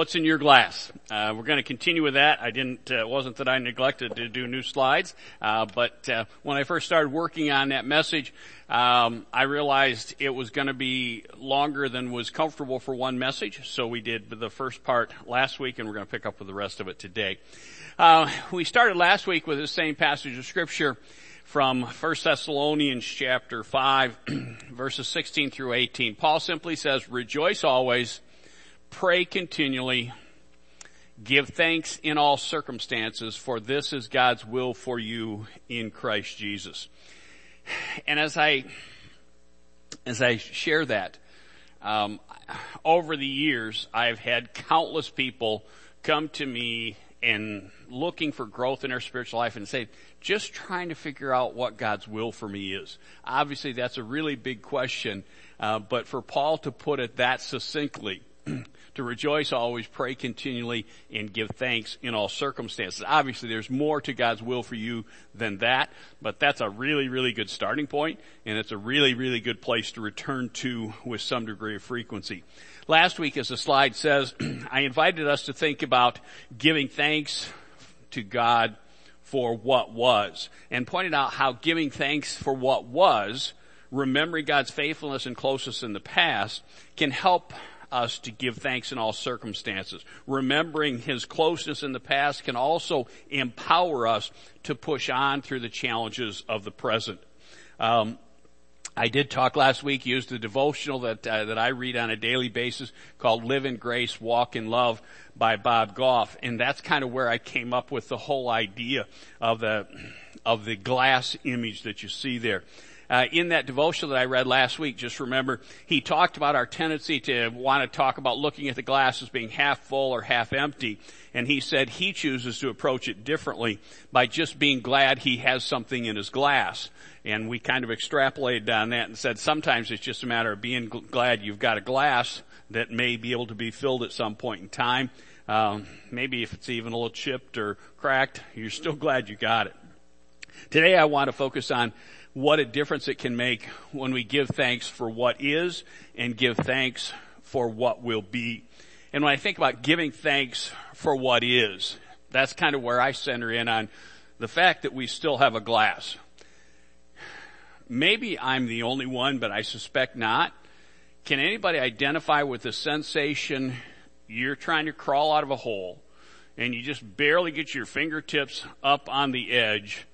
what's in your glass? Uh, we're going to continue with that. I didn't, uh, it wasn't that I neglected to do new slides, uh, but uh, when I first started working on that message, um, I realized it was going to be longer than was comfortable for one message. So we did the first part last week, and we're going to pick up with the rest of it today. Uh, we started last week with the same passage of scripture from 1 Thessalonians chapter 5 verses 16 through 18. Paul simply says, rejoice always, pray continually, give thanks in all circumstances, for this is God's will for you in Christ Jesus. And as I, as I share that, um, over the years, I've had countless people come to me and looking for growth in their spiritual life and say, just trying to figure out what God's will for me is. Obviously that's a really big question, uh, but for Paul to put it that succinctly, to rejoice always, pray continually, and give thanks in all circumstances. Obviously there's more to God's will for you than that, but that's a really, really good starting point, and it's a really, really good place to return to with some degree of frequency. Last week, as the slide says, I invited us to think about giving thanks to God for what was and pointed out how giving thanks for what was, remembering God's faithfulness and closeness in the past can help us to give thanks in all circumstances. Remembering His closeness in the past can also empower us to push on through the challenges of the present. Um, I did talk last week, used the devotional that, uh, that I read on a daily basis called Live in Grace, Walk in Love by Bob Goff. And that's kind of where I came up with the whole idea of the, of the glass image that you see there. Uh, in that devotional that I read last week, just remember, he talked about our tendency to want to talk about looking at the glass as being half full or half empty. And he said he chooses to approach it differently by just being glad he has something in his glass. And we kind of extrapolated on that and said sometimes it's just a matter of being glad you've got a glass that may be able to be filled at some point in time. Um, maybe if it's even a little chipped or cracked, you're still glad you got it. Today I want to focus on what a difference it can make when we give thanks for what is and give thanks for what will be. And when I think about giving thanks for what is, that's kind of where I center in on the fact that we still have a glass. Maybe I'm the only one, but I suspect not. Can anybody identify with the sensation you're trying to crawl out of a hole and you just barely get your fingertips up on the edge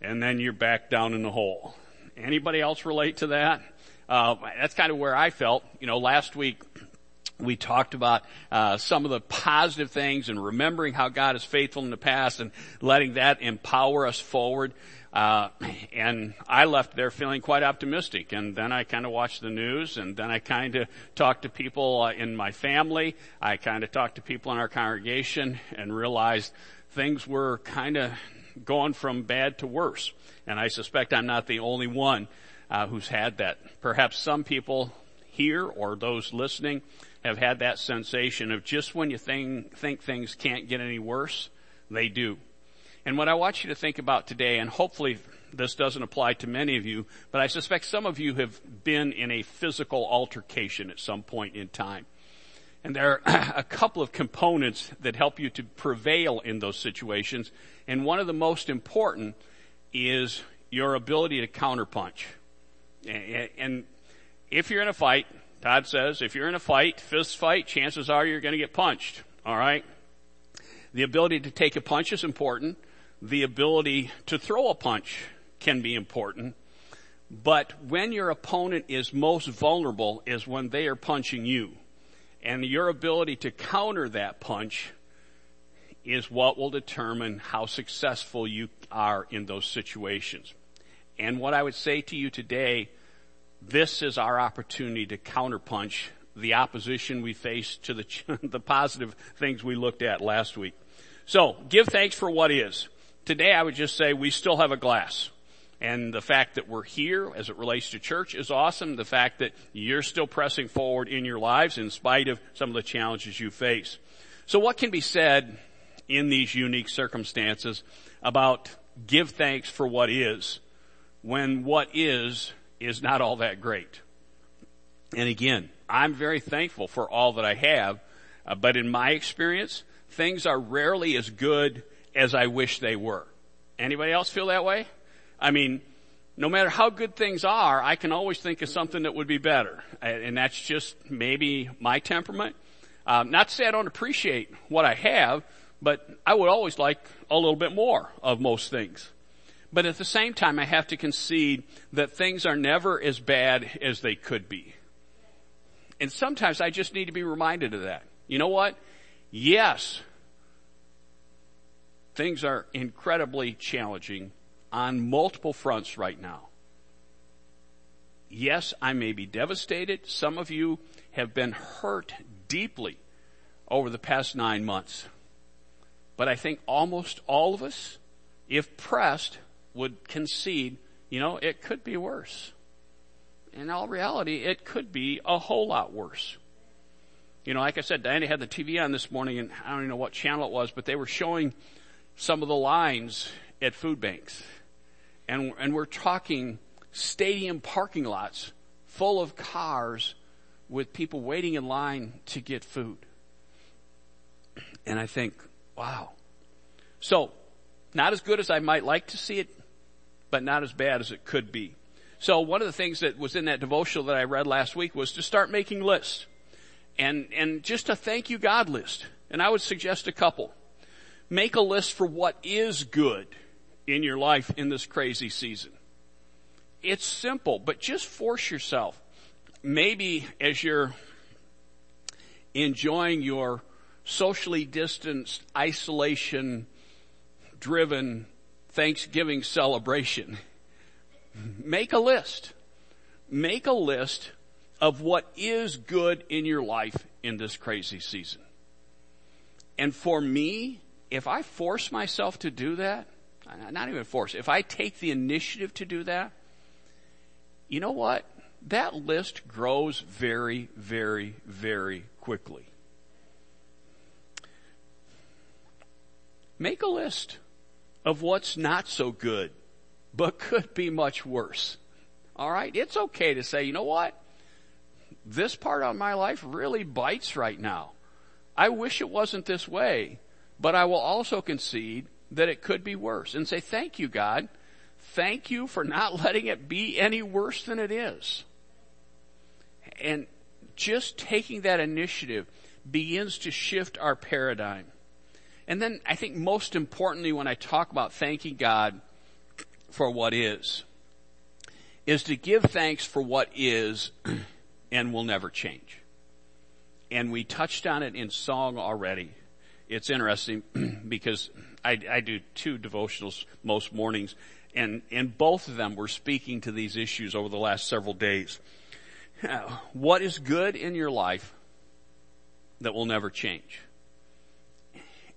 and then you're back down in the hole? Anybody else relate to that? Uh, that's kind of where I felt. You know, last week we talked about uh, some of the positive things and remembering how God is faithful in the past and letting that empower us forward. Uh, and I left there feeling quite optimistic. And then I kind of watched the news, and then I kind of talked to people uh, in my family. I kind of talked to people in our congregation, and realized things were kind of going from bad to worse. And I suspect I'm not the only one uh, who's had that. Perhaps some people here or those listening have had that sensation of just when you think, think things can't get any worse, they do. And what I want you to think about today, and hopefully this doesn't apply to many of you, but I suspect some of you have been in a physical altercation at some point in time. And there are a couple of components that help you to prevail in those situations. And one of the most important is your ability to counterpunch. And if you're in a fight, Todd says, if you're in a fight, fist fight, chances are you're going to get punched. All right? The ability to take a punch is important the ability to throw a punch can be important. But when your opponent is most vulnerable is when they are punching you. And your ability to counter that punch is what will determine how successful you are in those situations. And what I would say to you today, this is our opportunity to counterpunch the opposition we face to the, the positive things we looked at last week. So, give thanks for what is. Today I would just say we still have a glass. And the fact that we're here as it relates to church is awesome. The fact that you're still pressing forward in your lives in spite of some of the challenges you face. So what can be said in these unique circumstances about give thanks for what is when what is is not all that great? And again, I'm very thankful for all that I have, Uh, but in my experience, things are rarely as good as I wish they were. Anybody else feel that way? I mean, no matter how good things are, I can always think of something that would be better. And that's just maybe my temperament. Um, not to say I don't appreciate what I have, but I would always like a little bit more of most things. But at the same time, I have to concede that things are never as bad as they could be. And sometimes I just need to be reminded of that. You know what? Yes, things are incredibly challenging on multiple fronts right now. Yes, I may be devastated. Some of you have been hurt deeply over the past nine months. But I think almost all of us, if pressed, would concede, you know, it could be worse. In all reality, it could be a whole lot worse. You know, like I said, Diana had the TV on this morning and I don't even know what channel it was, but they were showing some of the lines at food banks. And, and we're talking stadium parking lots full of cars with people waiting in line to get food. And I think, wow. So, not as good as I might like to see it, but not as bad as it could be. So one of the things that was in that devotional that I read last week was to start making lists. And, and just a thank you God list. And I would suggest a couple. Make a list for what is good in your life in this crazy season. It's simple, but just force yourself. Maybe as you're enjoying your socially distanced, isolation driven Thanksgiving celebration, make a list. Make a list of what is good in your life in this crazy season. And for me, if I force myself to do that, not even force, if I take the initiative to do that, you know what? That list grows very, very, very quickly. Make a list of what's not so good, but could be much worse. Alright? It's okay to say, you know what? This part of my life really bites right now. I wish it wasn't this way, but I will also concede that it could be worse and say, thank you, God. Thank you for not letting it be any worse than it is. And just taking that initiative begins to shift our paradigm. And then I think most importantly when I talk about thanking God for what is, is to give thanks for what is and will never change. And we touched on it in song already. It's interesting because I, I do two devotionals most mornings, and, and both of them were speaking to these issues over the last several days. What is good in your life that will never change?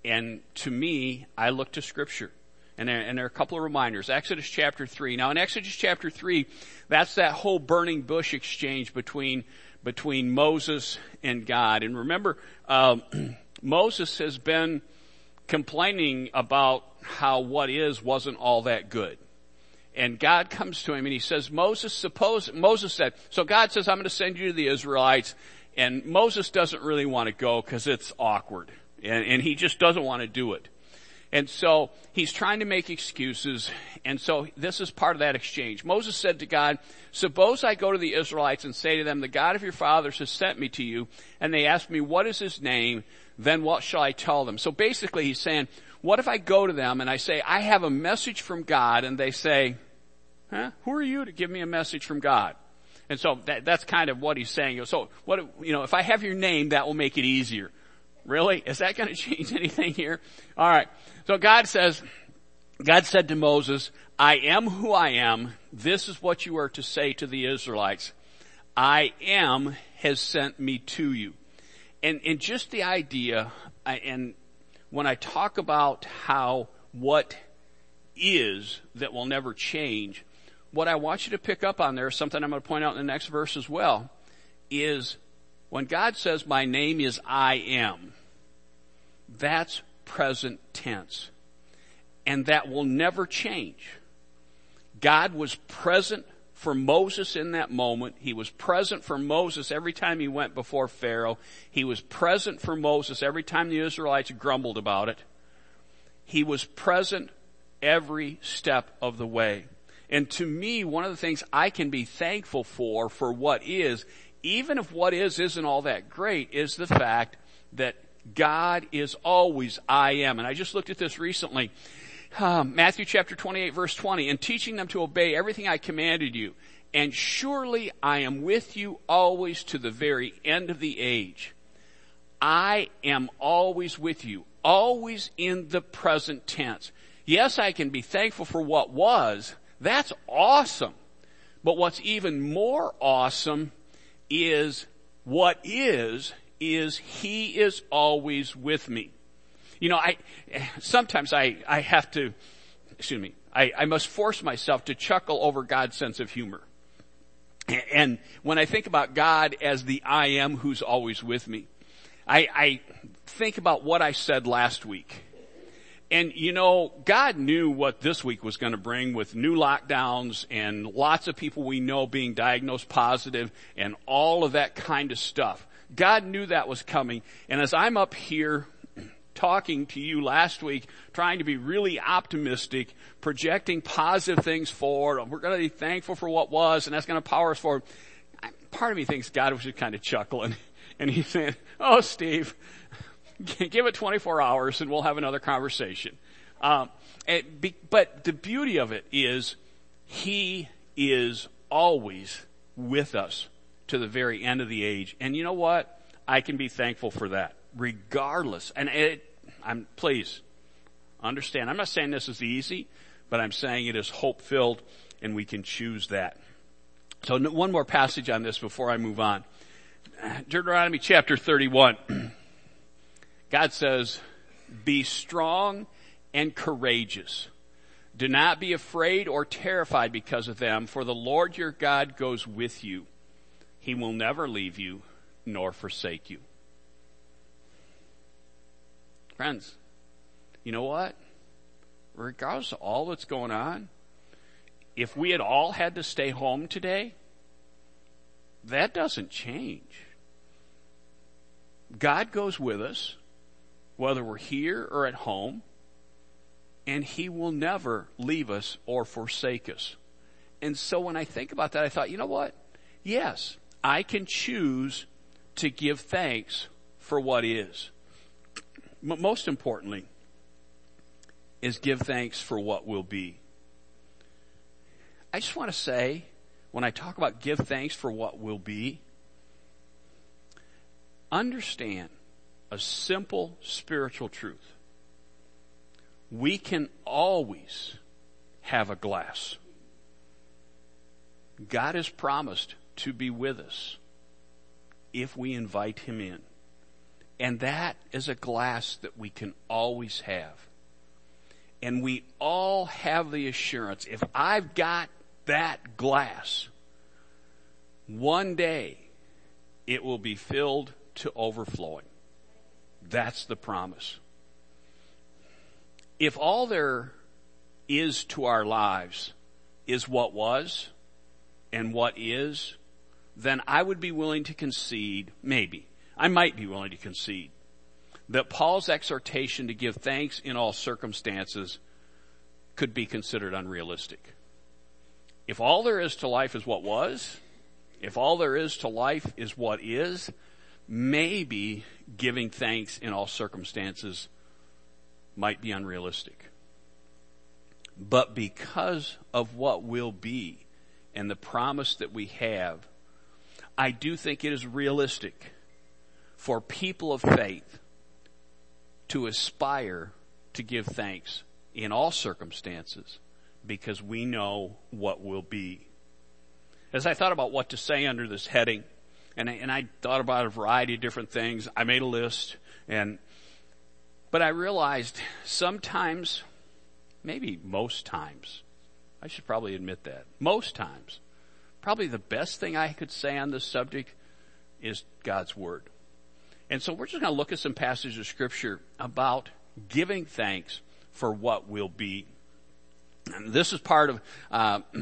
And to me, I look to scripture. And there, and there, are a couple of reminders. Exodus chapter 3. Now in Exodus chapter 3, that's that whole burning bush exchange between, between Moses and God. And remember, um, Moses has been complaining about how what is wasn't all that good. And God comes to him and he says, Moses, suppose, Moses said, so God says, I'm going to send you to the Israelites. And Moses doesn't really want to go because it's awkward. And, and he just doesn't want to do it. And so he's trying to make excuses. And so this is part of that exchange. Moses said to God, suppose I go to the Israelites and say to them, the God of your fathers has sent me to you. And they ask me, what is his name? Then what shall I tell them? So basically he's saying, what if I go to them and I say, I have a message from God and they say, huh? Who are you to give me a message from God? And so that, that's kind of what he's saying. So what, you know, if I have your name, that will make it easier. Really? Is that going to change anything here? All right. So God says, God said to Moses, I am who I am. This is what you are to say to the Israelites. I am has sent me to you. And, and just the idea, and when I talk about how what is that will never change, what I want you to pick up on there, something I'm going to point out in the next verse as well, is when God says, my name is I am, that's present tense. And that will never change. God was present for Moses in that moment. He was present for Moses every time he went before Pharaoh. He was present for Moses every time the Israelites grumbled about it. He was present every step of the way. And to me, one of the things I can be thankful for, for what is, even if what is isn't all that great, is the fact that God is always I am. And I just looked at this recently. Um, Matthew chapter 28 verse 20, and teaching them to obey everything I commanded you. And surely I am with you always to the very end of the age. I am always with you, always in the present tense. Yes, I can be thankful for what was. That's awesome. But what's even more awesome is what is, is He is always with me. You know, I, sometimes I, I have to, excuse me, I, I must force myself to chuckle over God's sense of humor. And when I think about God as the I am who's always with me, I, I think about what I said last week. And you know, God knew what this week was going to bring with new lockdowns and lots of people we know being diagnosed positive and all of that kind of stuff. God knew that was coming. And as I'm up here talking to you last week, trying to be really optimistic, projecting positive things forward. We're going to be thankful for what was, and that's going to power us forward. Part of me thinks God was just kind of chuckling, and he's saying, "Oh, Steve, give it 24 hours, and we'll have another conversation." Um, be, but the beauty of it is, He is always with us to the very end of the age, and you know what? I can be thankful for that regardless. And it, I'm, please understand, I'm not saying this is easy, but I'm saying it is hope filled and we can choose that. So one more passage on this before I move on. Deuteronomy chapter 31. God says, be strong and courageous. Do not be afraid or terrified because of them, for the Lord your God goes with you. He will never leave you nor forsake you. Friends, you know what? Regardless of all that's going on, if we had all had to stay home today, that doesn't change. God goes with us, whether we're here or at home, and He will never leave us or forsake us. And so when I think about that, I thought, you know what? Yes, I can choose to give thanks for what is most importantly, is give thanks for what will be. I just want to say, when I talk about give thanks for what will be, understand a simple spiritual truth. We can always have a glass. God has promised to be with us if we invite Him in. And that is a glass that we can always have. And we all have the assurance, if I've got that glass, one day it will be filled to overflowing. That's the promise. If all there is to our lives is what was and what is, then I would be willing to concede, maybe, I might be willing to concede that Paul's exhortation to give thanks in all circumstances could be considered unrealistic. If all there is to life is what was, if all there is to life is what is, maybe giving thanks in all circumstances might be unrealistic. But because of what will be and the promise that we have, I do think it is realistic for people of faith to aspire to give thanks in all circumstances because we know what will be. As I thought about what to say under this heading, and I, and I thought about a variety of different things, I made a list, and but I realized sometimes, maybe most times, I should probably admit that, most times, probably the best thing I could say on this subject is God's Word. And so we're just going to look at some passages of scripture about giving thanks for what will be. And this is part of uh,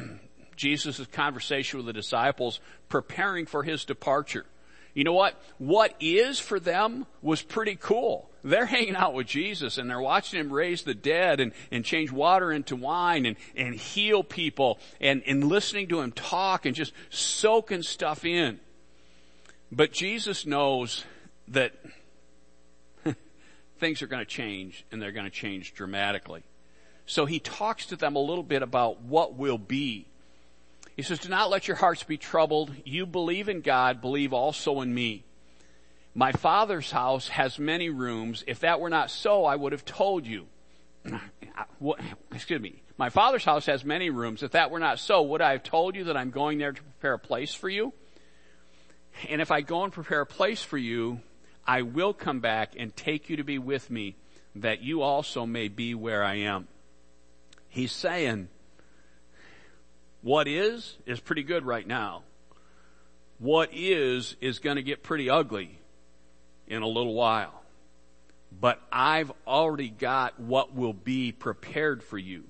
Jesus' conversation with the disciples preparing for his departure. You know what? What is for them was pretty cool. They're hanging out with Jesus and they're watching him raise the dead and, and change water into wine and, and heal people and, and listening to him talk and just soaking stuff in. But Jesus knows that things are going to change and they're going to change dramatically. So he talks to them a little bit about what will be. He says, do not let your hearts be troubled. You believe in God, believe also in me. My father's house has many rooms. If that were not so, I would have told you. Excuse me. My father's house has many rooms. If that were not so, would I have told you that I'm going there to prepare a place for you? And if I go and prepare a place for you, I will come back and take you to be with me, that you also may be where I am. He's saying, what is, is pretty good right now. What is, is going to get pretty ugly in a little while. But I've already got what will be prepared for you.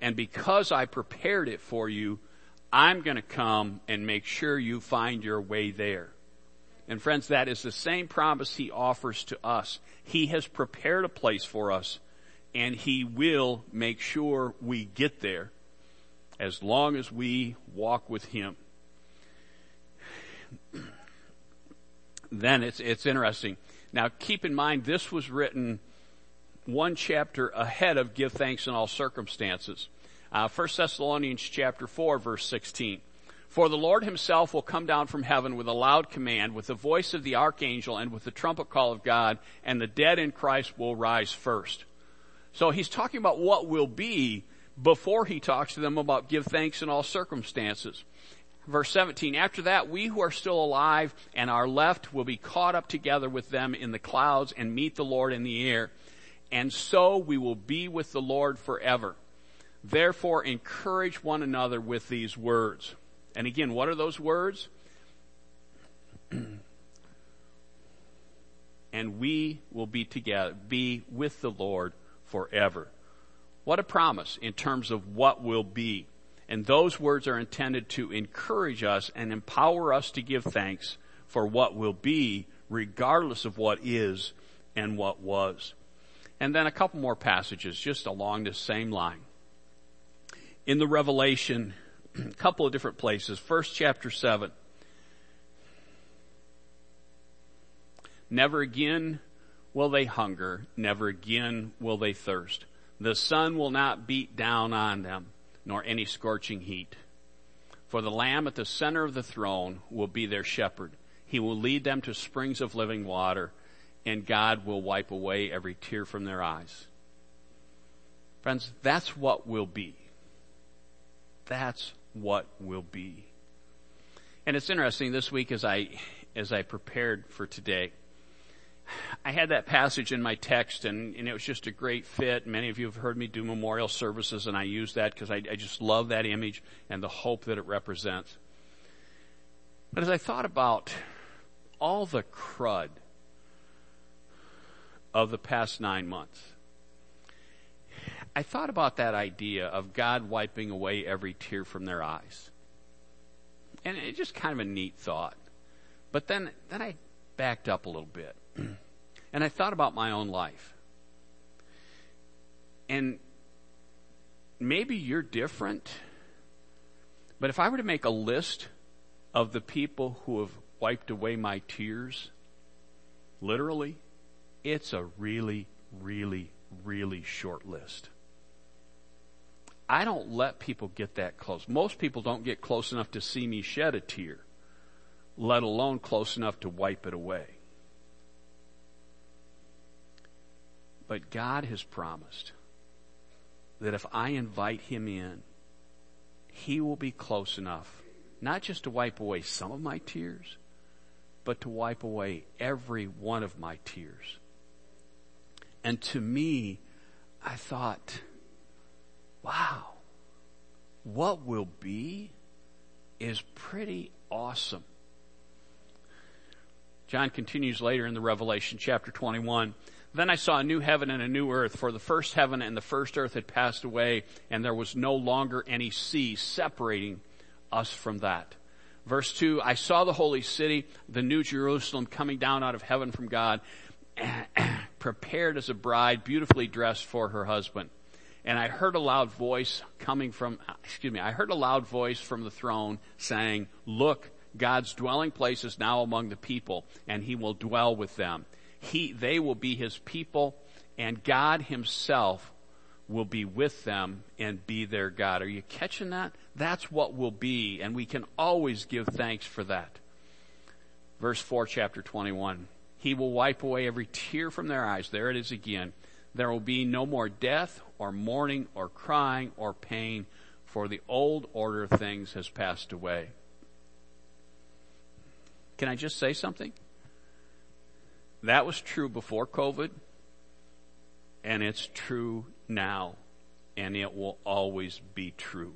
And because I prepared it for you, I'm going to come and make sure you find your way there. And friends, that is the same promise he offers to us. He has prepared a place for us and he will make sure we get there as long as we walk with him. then it's, it's interesting. Now keep in mind this was written one chapter ahead of give thanks in all circumstances. Uh, 1 Thessalonians chapter 4 verse 16. For the Lord himself will come down from heaven with a loud command, with the voice of the archangel and with the trumpet call of God, and the dead in Christ will rise first. So he's talking about what will be before he talks to them about give thanks in all circumstances verse 17, after that, we who are still alive and are left will be caught up together with them in the clouds and meet the Lord in the air. And so we will be with the Lord forever. Therefore, encourage one another with these words. And again, what are those words? and we will be together, be with the Lord forever. What a promise in terms of what will be. And those words are intended to encourage us and empower us to give thanks for what will be regardless of what is and what was. And then a couple more passages just along this same line. In the Revelation, a couple of different places. First chapter 7. Never again will they hunger. Never again will they thirst. The sun will not beat down on them nor any scorching heat. For the Lamb at the center of the throne will be their shepherd. He will lead them to springs of living water, and God will wipe away every tear from their eyes. Friends, that's what will be. That's what will be. And it's interesting this week as I, as I prepared for today, I had that passage in my text and, and, it was just a great fit. Many of you have heard me do memorial services and I use that because I, I just love that image and the hope that it represents. But as I thought about all the crud of the past nine months, I thought about that idea of God wiping away every tear from their eyes. And it's just kind of a neat thought. But then, then I backed up a little bit and I thought about my own life. And maybe you're different, but if I were to make a list of the people who have wiped away my tears, literally, it's a really, really, really short list. I don't let people get that close. Most people don't get close enough to see me shed a tear, let alone close enough to wipe it away. But God has promised that if I invite him in, he will be close enough, not just to wipe away some of my tears, but to wipe away every one of my tears. And to me, I thought, wow, what will be is pretty awesome. John continues later in the Revelation chapter 21. Then I saw a new heaven and a new earth, for the first heaven and the first earth had passed away, and there was no longer any sea separating us from that. Verse 2, I saw the holy city, the new Jerusalem coming down out of heaven from God, prepared as a bride, beautifully dressed for her husband. And I heard a loud voice coming from, excuse me, I heard a loud voice from the throne saying, look, God's dwelling place is now among the people, and he will dwell with them. He, they will be his people, and God himself will be with them and be their God. Are you catching that? That's what will be, and we can always give thanks for that. Verse 4, chapter 21. He will wipe away every tear from their eyes. There it is again. There will be no more death or mourning or crying or pain, for the old order of things has passed away. Can I just say something? That was true before COVID, and it's true now, and it will always be true.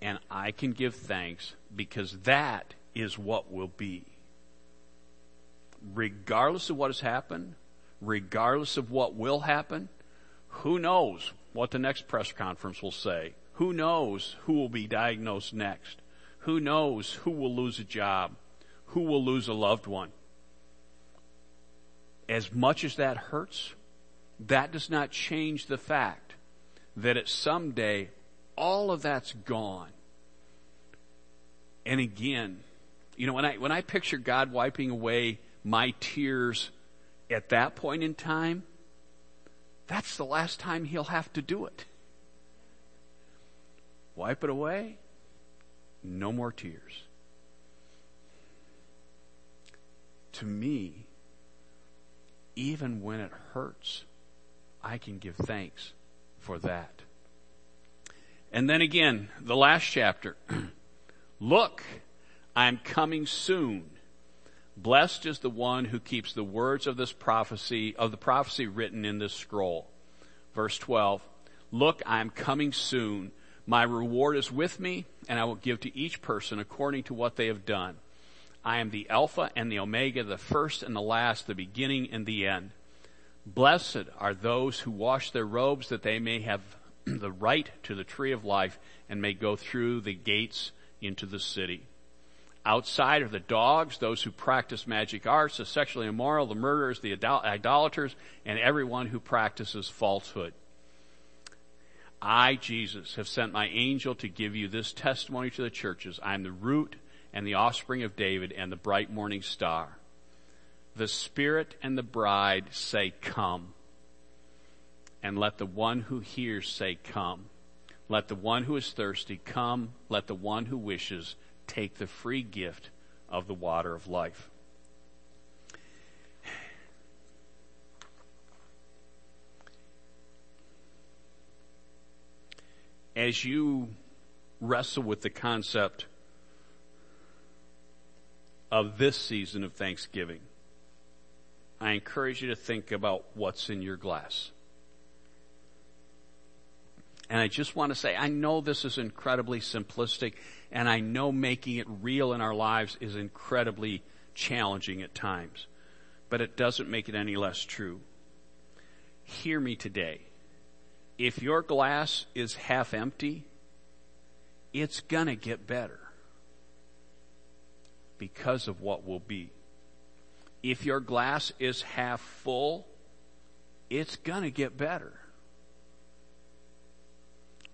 And I can give thanks because that is what will be. Regardless of what has happened, regardless of what will happen, who knows what the next press conference will say? Who knows who will be diagnosed next? Who knows who will lose a job? Who will lose a loved one? As much as that hurts, that does not change the fact that at some day all of that's gone. And again, you know, when I, when I picture God wiping away my tears at that point in time, that's the last time he'll have to do it. Wipe it away. No more tears. To me, even when it hurts, I can give thanks for that. And then again, the last chapter. Look, I'm coming soon. Blessed is the one who keeps the words of this prophecy, of the prophecy written in this scroll. Verse 12. Look, I am coming soon. My reward is with me, and I will give to each person according to what they have done. I am the Alpha and the Omega, the first and the last, the beginning and the end. Blessed are those who wash their robes that they may have the right to the tree of life and may go through the gates into the city. Outside are the dogs, those who practice magic arts, the sexually immoral, the murderers, the idolaters, and everyone who practices falsehood. I, Jesus, have sent my angel to give you this testimony to the churches. I am the root and the offspring of David and the bright morning star. The Spirit and the bride say, Come. And let the one who hears say, Come. Let the one who is thirsty come. Let the one who wishes take the free gift of the water of life. As you wrestle with the concept of this season of Thanksgiving, I encourage you to think about what's in your glass. And I just want to say, I know this is incredibly simplistic, and I know making it real in our lives is incredibly challenging at times, but it doesn't make it any less true. Hear me today. If your glass is half empty, it's gonna get better because of what will be. If your glass is half full, it's gonna get better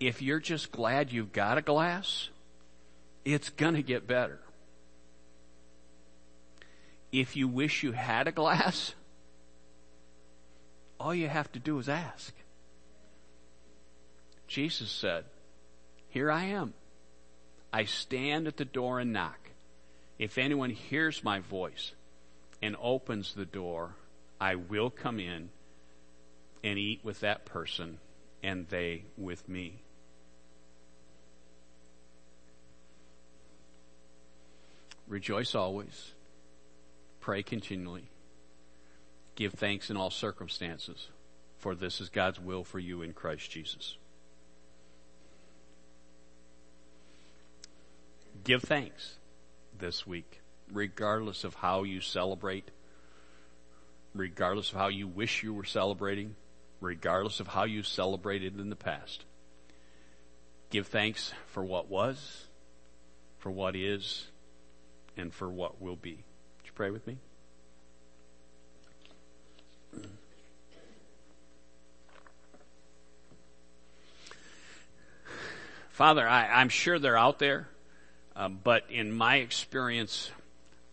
if you're just glad you've got a glass, it's gonna get better. If you wish you had a glass, all you have to do is ask. Jesus said, Here I am. I stand at the door and knock. If anyone hears my voice and opens the door, I will come in and eat with that person and they with me. Rejoice always. Pray continually. Give thanks in all circumstances, for this is God's will for you in Christ Jesus. Give thanks this week, regardless of how you celebrate, regardless of how you wish you were celebrating, regardless of how you celebrated in the past. Give thanks for what was, for what is, and for what will be. Would you pray with me? Father, I, am sure they're out there, uh, but in my experience,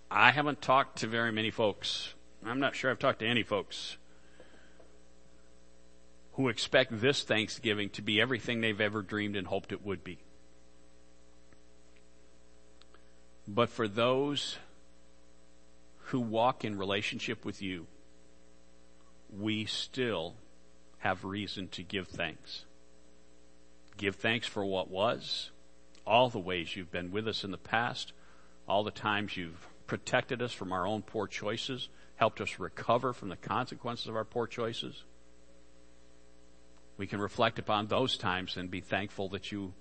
I haven't talked to very many folks. I'm not sure I've talked to any folks who expect this Thanksgiving to be everything they've ever dreamed and hoped it would be. But for those who walk in relationship with you, we still have reason to give thanks. Give thanks for what was, all the ways you've been with us in the past, all the times you've protected us from our own poor choices, helped us recover from the consequences of our poor choices. We can reflect upon those times and be thankful that you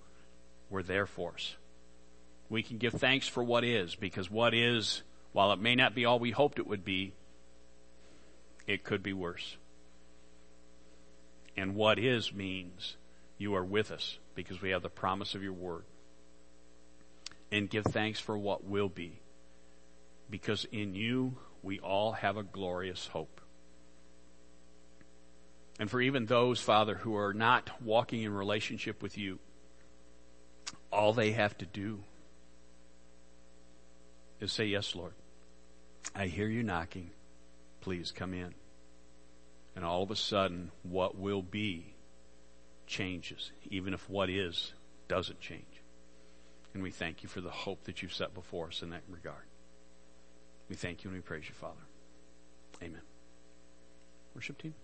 were there for us. We can give thanks for what is, because what is, while it may not be all we hoped it would be, it could be worse. And what is means you are with us because we have the promise of your word. And give thanks for what will be because in you we all have a glorious hope. And for even those, Father, who are not walking in relationship with you, all they have to do is say, Yes, Lord. I hear you knocking. Please come in. And all of a sudden, what will be changes, even if what is doesn't change. And we thank you for the hope that you've set before us in that regard. We thank you and we praise you, Father. Amen. Worship team.